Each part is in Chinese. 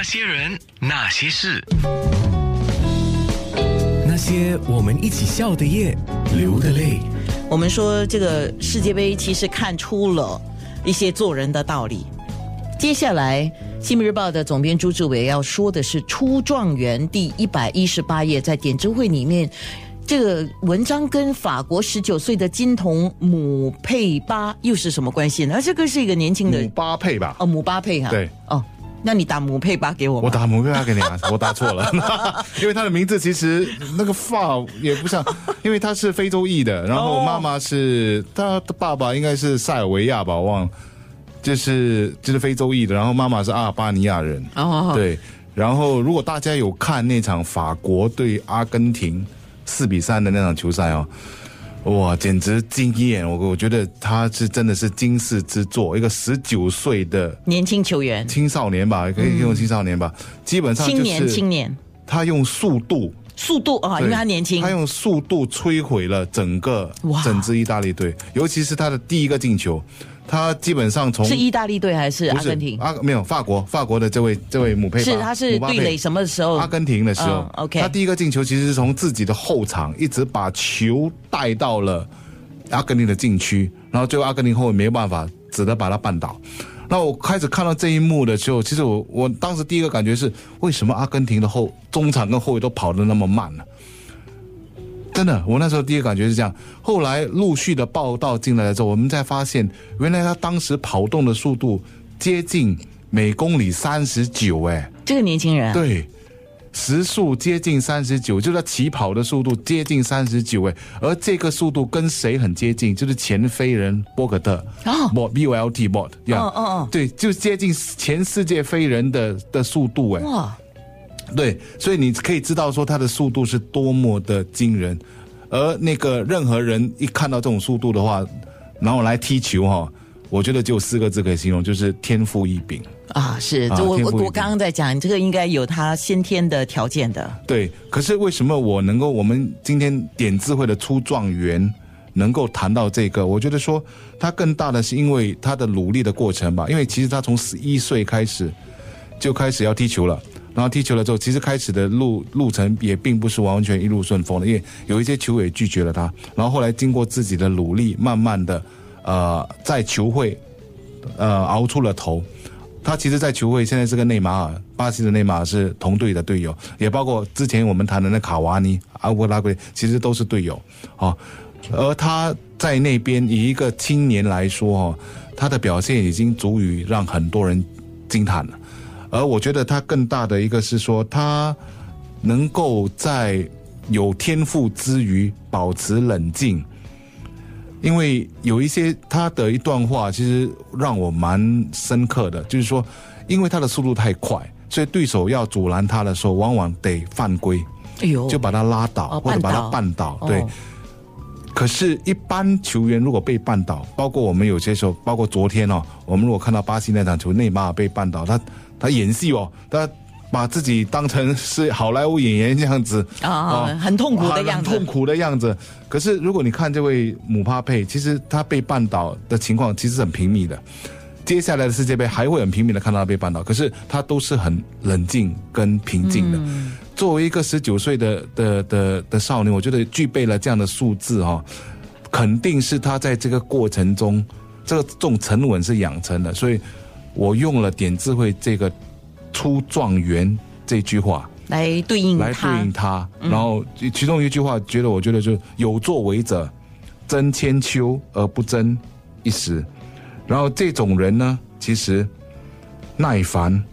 那些人，那些事，那些我们一起笑的夜，流的泪。我们说这个世界杯其实看出了一些做人的道理。接下来，《新闻日报》的总编朱志伟要说的是出状元第一百一十八页，在点知会里面，这个文章跟法国十九岁的金童姆佩巴又是什么关系呢？这个是一个年轻的姆巴佩吧？哦，姆巴佩哈。对。哦，那你打姆佩巴给我。我打姆佩巴给你啊，我打错了，因为他的名字其实那个发也不像，因为他是非洲裔的，然后妈妈是他的爸爸应该是塞尔维亚吧，我忘了。就是就是非洲裔的，然后妈妈是阿尔巴尼亚人，哦，对，然后如果大家有看那场法国对阿根廷四比三的那场球赛哦，哇，简直惊艳！我我觉得他是真的是惊世之作，一个十九岁的年轻球员，青少年吧，可以用青少年吧，基本上青年青年，他用速度速度啊，因为他年轻，他用速度摧毁了整个整支意大利队，尤其是他的第一个进球。他基本上从是意大利队还是阿根廷？阿没有法国，法国的这位这位姆佩是他是对垒什么时候？阿根廷的时候，OK。他第一个进球其实是从自己的后场一直把球带到了阿根廷的禁区，然后最后阿根廷后卫没有办法，只能把他绊倒。那我开始看到这一幕的时候，其实我我当时第一个感觉是，为什么阿根廷的后中场跟后卫都跑得那么慢呢？真的，我那时候第一个感觉是这样。后来陆续的报道进来了之后，我们才发现，原来他当时跑动的速度接近每公里三十九，哎，这个年轻人对，时速接近三十九，就是他起跑的速度接近三十九，哎，而这个速度跟谁很接近？就是前飞人波格特啊，B O L T Bot，哦哦哦，对，就接近前世界飞人的的速度，哎，哇。对，所以你可以知道说他的速度是多么的惊人，而那个任何人一看到这种速度的话，然后来踢球哈，我觉得就四个字可以形容，就是天赋异禀啊！是，我我我刚刚在讲，这个应该有他先天的条件的。对，可是为什么我能够我们今天点智慧的出状元能够谈到这个？我觉得说他更大的是因为他的努力的过程吧，因为其实他从十一岁开始就开始要踢球了。然后踢球了之后，其实开始的路路程也并不是完全一路顺风的，因为有一些球也拒绝了他。然后后来经过自己的努力，慢慢的，呃，在球会，呃，熬出了头。他其实，在球会现在是跟内马尔，巴西的内马尔是同队的队友，也包括之前我们谈的那卡瓦尼、阿乌拉圭，其实都是队友。哦，而他在那边以一个青年来说，哦，他的表现已经足以让很多人惊叹了。而我觉得他更大的一个是说，他能够在有天赋之余保持冷静，因为有一些他的一段话其实让我蛮深刻的，就是说，因为他的速度太快，所以对手要阻拦他的时候，往往得犯规，哎呦，就把他拉倒或者把他绊倒，对。可是，一般球员如果被绊倒，包括我们有些时候，包括昨天哦，我们如果看到巴西那场球，内马尔被绊倒，他。他演戏哦，他把自己当成是好莱坞演员这样子啊，很痛苦的样子，痛苦的样子。可是如果你看这位姆巴佩，其实他被绊倒的情况其实很平密的。接下来的世界杯还会很平密的看到他被绊倒，可是他都是很冷静跟平静的。作为一个十九岁的的的的少年，我觉得具备了这样的素质哈，肯定是他在这个过程中，这个这种沉稳是养成的，所以。我用了点智慧这个出状元这句话。来对应来对应他，然后其中一句话，觉得我觉得就有作为者争千秋而不争一时，然后这种人呢，其实耐烦，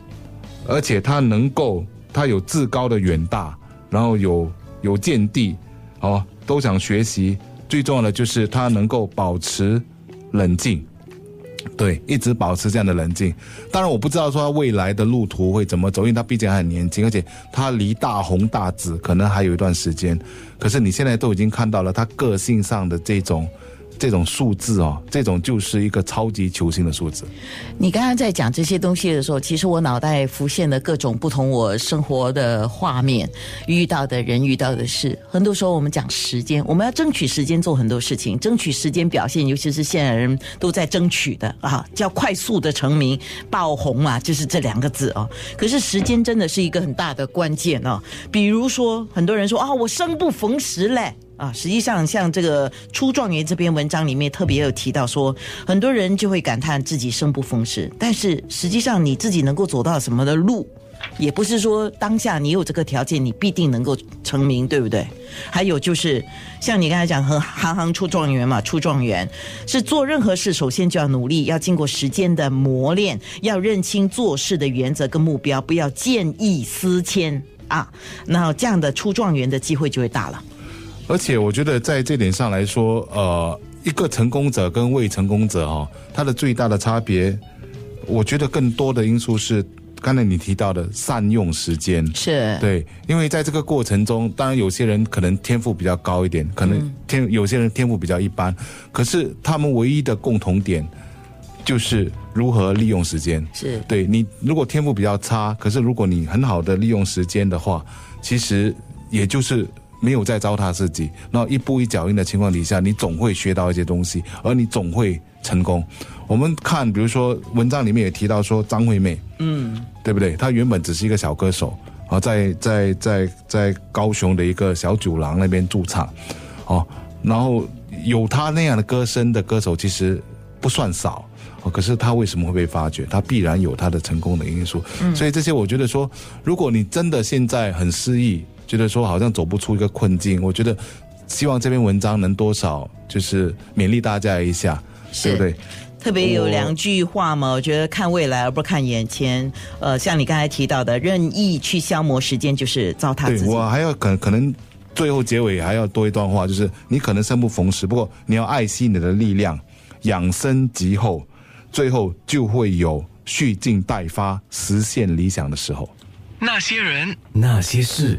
而且他能够他有至高的远大，然后有有见地，哦，都想学习，最重要的就是他能够保持冷静。对，一直保持这样的冷静。当然，我不知道说他未来的路途会怎么走，因为他毕竟还很年轻，而且他离大红大紫可能还有一段时间。可是你现在都已经看到了他个性上的这种这种数字哦，这种就是一个超级球星的数字。你刚刚在讲这些东西的时候，其实我脑袋浮现的各种不同我生活的画面，遇到的人、遇到的事。很多时候我们讲时间，我们要争取时间做很多事情，争取时间表现，尤其是现在人都在争取的啊，叫快速的成名、爆红啊，就是这两个字哦。可是时间真的是一个很大的关键哦。比如说，很多人说啊，我生不逢时嘞。啊，实际上像这个出状元这篇文章里面特别有提到说，很多人就会感叹自己生不逢时，但是实际上你自己能够走到什么的路，也不是说当下你有这个条件你必定能够成名，对不对？还有就是像你刚才讲，和行行出状元嘛，出状元是做任何事首先就要努力，要经过时间的磨练，要认清做事的原则跟目标，不要见异思迁啊，那这样的出状元的机会就会大了。而且我觉得在这点上来说，呃，一个成功者跟未成功者哈，他的最大的差别，我觉得更多的因素是刚才你提到的善用时间。是对，因为在这个过程中，当然有些人可能天赋比较高一点，可能天有些人天赋比较一般，可是他们唯一的共同点就是如何利用时间。是对你如果天赋比较差，可是如果你很好的利用时间的话，其实也就是。没有在糟蹋自己，那一步一脚印的情况底下，你总会学到一些东西，而你总会成功。我们看，比如说文章里面也提到说张惠妹，嗯，对不对？她原本只是一个小歌手，啊，在在在在高雄的一个小酒廊那边驻唱，哦，然后有她那样的歌声的歌手其实不算少，哦，可是她为什么会被发掘？她必然有她的成功的因素。所以这些我觉得说，如果你真的现在很失意。觉得说好像走不出一个困境，我觉得希望这篇文章能多少就是勉励大家一下，对不对？特别有两句话嘛，我觉得看未来而不看眼前。呃，像你刚才提到的，任意去消磨时间就是糟蹋自己。我还要可可能最后结尾还要多一段话，就是你可能生不逢时，不过你要爱惜你的力量，养生及后，最后就会有蓄劲待发、实现理想的时候。那些人，那些事。